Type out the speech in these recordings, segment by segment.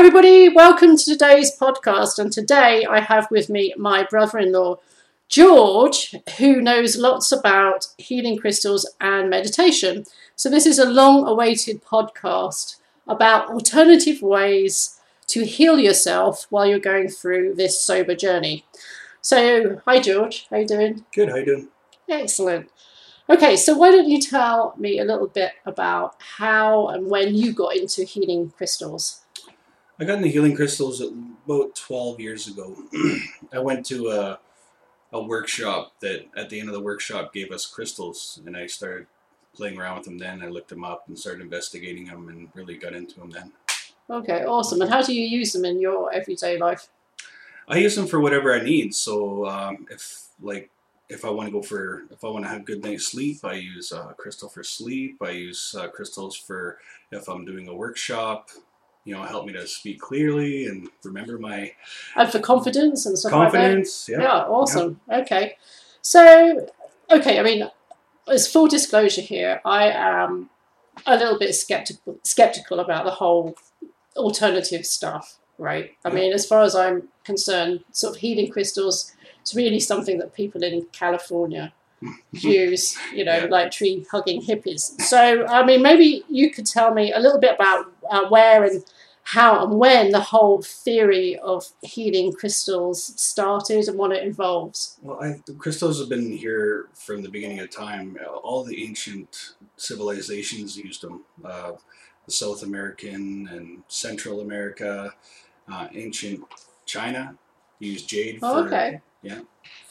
Everybody. Welcome to today's podcast. And today I have with me my brother in law, George, who knows lots about healing crystals and meditation. So, this is a long awaited podcast about alternative ways to heal yourself while you're going through this sober journey. So, hi, George. How you doing? Good. How you doing? Excellent. Okay, so why don't you tell me a little bit about how and when you got into healing crystals? I got into healing crystals about 12 years ago. I went to a, a workshop that at the end of the workshop gave us crystals, and I started playing around with them then. I looked them up and started investigating them and really got into them then. Okay, awesome. And how do you use them in your everyday life? I use them for whatever I need. So um, if like if I want to go for if I want to have good night's sleep, I use uh, crystal for sleep. I use uh, crystals for if I'm doing a workshop you know, help me to speak clearly and remember my and for confidence and stuff confidence. Like that. Yeah. yeah, awesome. Yeah. Okay, so okay, I mean, as full disclosure here, I am a little bit skeptical skeptical about the whole alternative stuff. Right? I yeah. mean, as far as I'm concerned, sort of healing crystals is really something that people in California use, you know, yeah. like tree hugging hippies. So, I mean, maybe you could tell me a little bit about uh, where and how and when the whole theory of healing crystals started and what it involves. Well, I, the crystals have been here from the beginning of time. All the ancient civilizations used them. Uh, the South American and Central America, uh, ancient China used jade oh, for okay. Yeah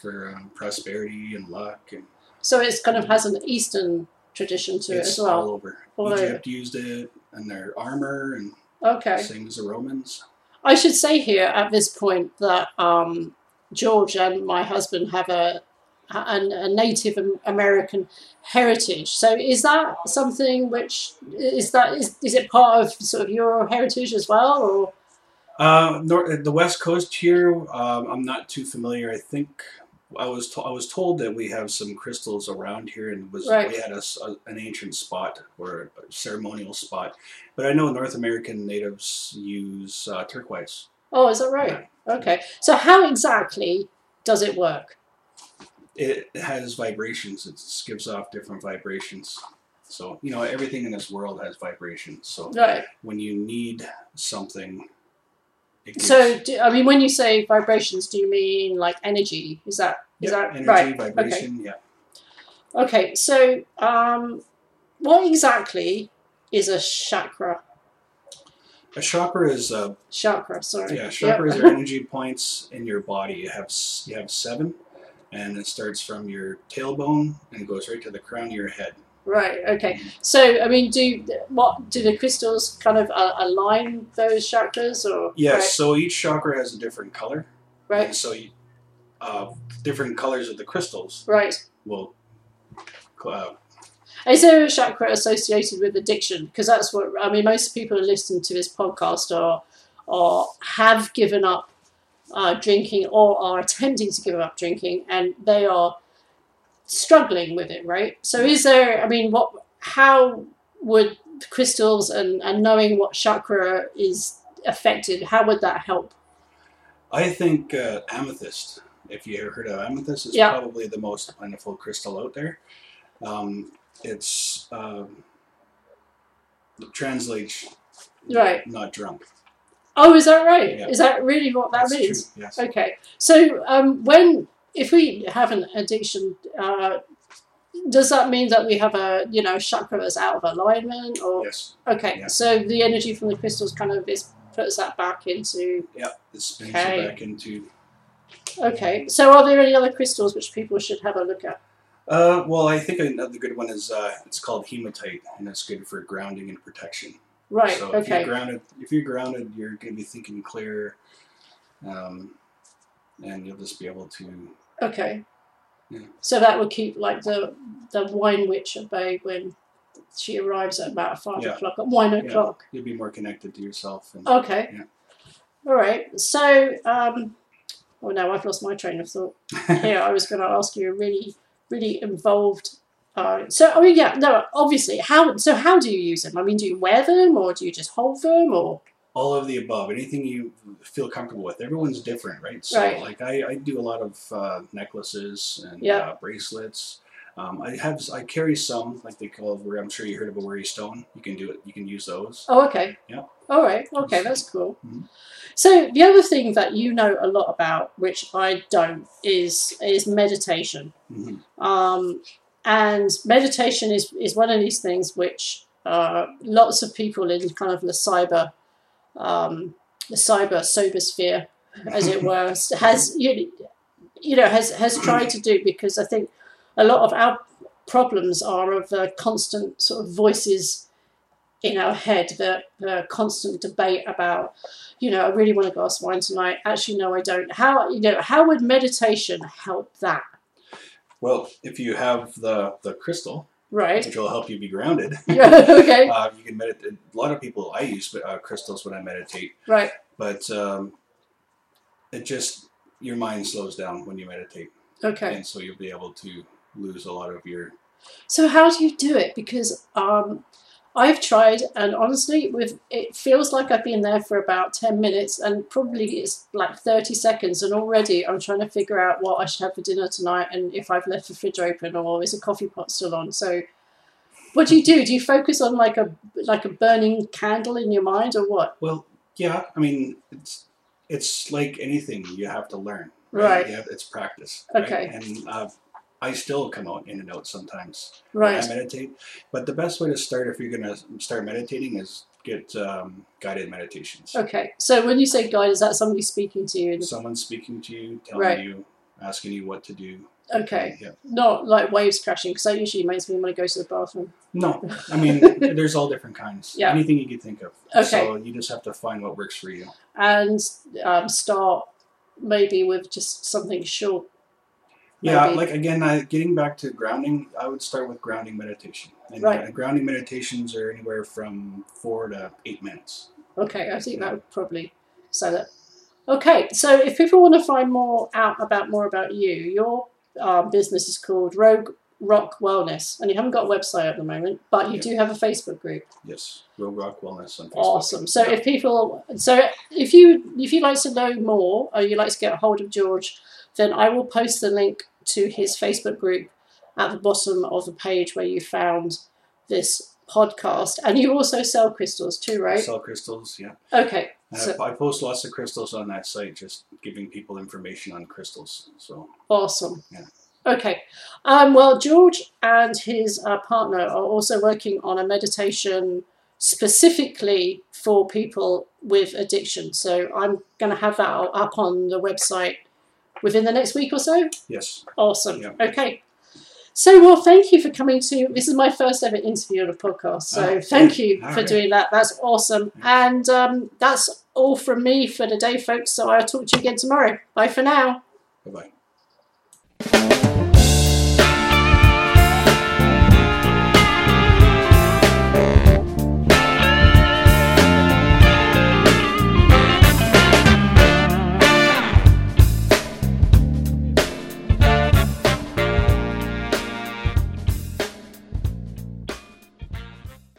for um, prosperity and luck and. So it's kind of has an Eastern tradition to it as well. all over. All Egypt over. used it in their armor and okay. same as the Romans. I should say here at this point that um, George and my husband have a, a, a Native American heritage. So is that something which is that is, is it part of sort of your heritage as well, or? Uh, north, the West Coast here, um, I'm not too familiar. I think I was to- I was told that we have some crystals around here, and was right. we had a, a, an ancient spot or a ceremonial spot. But I know North American natives use uh, turquoise. Oh, is that right? Yeah. Okay. So how exactly does it work? It has vibrations. It gives off different vibrations. So you know everything in this world has vibrations. So right. when you need something so, do, I mean, when you say vibrations, do you mean like energy? Is that is that energy, right? Vibration, okay. yeah. Okay, so um, what exactly is a chakra? A chakra is a chakra. Sorry. Yeah, chakras yep. are energy points in your body. You have you have seven, and it starts from your tailbone and goes right to the crown of your head. Right. Okay. So, I mean, do what do the crystals kind of uh, align those chakras, or yes? Right. So each chakra has a different color. Right. And so, you, uh, different colors of the crystals. Right. Will. Uh, is there a chakra associated with addiction? Because that's what I mean. Most people who listen to this podcast are or have given up uh, drinking or are attempting to give up drinking, and they are struggling with it, right? So is there, I mean, what, how would crystals and, and knowing what chakra is affected, how would that help? I think uh, amethyst, if you ever heard of amethyst, is yeah. probably the most plentiful crystal out there. Um, it's um, translates right, not drunk. Oh, is that right? Yeah. Is that really what that That's means? True, yes. Okay. So um, when if we have an addiction, uh, does that mean that we have a you know chakra that's out of alignment or yes okay yeah. so the energy from the crystals kind of is puts that back into yeah it spins Okay. it back into okay so are there any other crystals which people should have a look at uh, well i think another good one is uh, it's called hematite and it's good for grounding and protection Right. So if okay. you're grounded, if you're grounded, you're going to be thinking clear, um, and you'll just be able to. Okay. Yeah. So that would keep like the the wine witch at bay when she arrives at about five Yeah. o'clock. At one Yeah. o'clock. You'll be more connected to yourself. And, Okay. Yeah. All right. So, um, oh no, I've lost my train of thought. Here, I was going to ask you a really, really involved. Uh, so, I mean, yeah, no, obviously, how? So, how do you use them? I mean, do you wear them, or do you just hold them, or all of the above. Anything you feel comfortable with. Everyone's different, right? So, Right. like I, I do a lot of uh, necklaces and Yeah. uh, bracelets. Um, I have I carry some like they call where I'm sure you heard of a worry stone. You can do it. You can use those. Oh, okay. Yeah. All right. Okay, that's cool. Mhm. So the other thing that you know a lot about, which I don't, is is meditation. hmm Um, and meditation is is one of these things which uh, lots of people in kind of the cyber, um, the cyber sober sphere, as it were, has you, you know has has tried to do because I think a lot of our problems are of the constant sort of voices in our head, the, the constant debate about, you know, I really want a glass of wine tonight. Actually, no, I don't. How you know how would meditation help that? Well, if you have the the crystal, Right. which will help you be grounded, Yeah. Okay. uh, you can meditate. A lot of people I use uh, crystals when I meditate, Right. but um, it just your mind slows down when you meditate, Okay. and so you'll be able to lose a lot of your So how do you do it? Because um, I've tried, and honestly, with it feels like I've been there for about ten minutes, and probably it's like thirty seconds, and already I'm trying to figure out what I should have for dinner tonight, and if I've left the fridge open, or is a coffee pot still on. So, what do you do? Do you focus on like a like a burning candle in your mind, or what? Well, yeah. I mean, it's it's like anything you have to learn. Right. You have, it's practice. Okay. And uh, I still come out in and out sometimes Right. when I meditate. But the best way to start if you're going to start meditating is get um, guided meditations. Okay. So when you say guide, is that somebody speaking to you? Someone speaking to you, telling Right. you, asking you what to do. Okay. Yeah. Not like waves crashing, because that usually makes me want to go to the bathroom. No, I mean, there's all different kinds. Yeah. Anything you could think of. Okay. So you just have to find what works for you. and um, start maybe with just something short. Yeah, maybe. like again, I, getting back to grounding, I would start with grounding meditation. And Right. uh, grounding meditations are anywhere from four to eight minutes. Okay, I think that would probably say that. Okay, so if people want to find more out about more about you, your um, business is called Rogue Rock Wellness, and you haven't got a website at the moment, but you Yeah. do have a Facebook group. Yes, Rogue Rock Wellness on Facebook. Awesome. So Yeah. if people, so if you if you'd like to know more or you'd like to get a hold of George, then I will post the link to his Facebook group at the bottom of the page where you found this podcast. And you also sell crystals too, right? sell crystals, yeah. okay. And So I, I post lots of crystals on that site, just giving people information on crystals. So awesome. Yeah. Okay. Um, well, George and his uh, partner are also working on a meditation specifically for people with addiction. So I'm going to have that up on the website within the next week or so. yes, Awesome. Yeah. Okay. So, well, thank you for coming to. This is my first ever interview on a podcast. So, Oh, thank good. you for doing that. That's awesome. And um, that's all from me for today, folks. So, I'll talk to you again tomorrow. Bye for now. bye bye.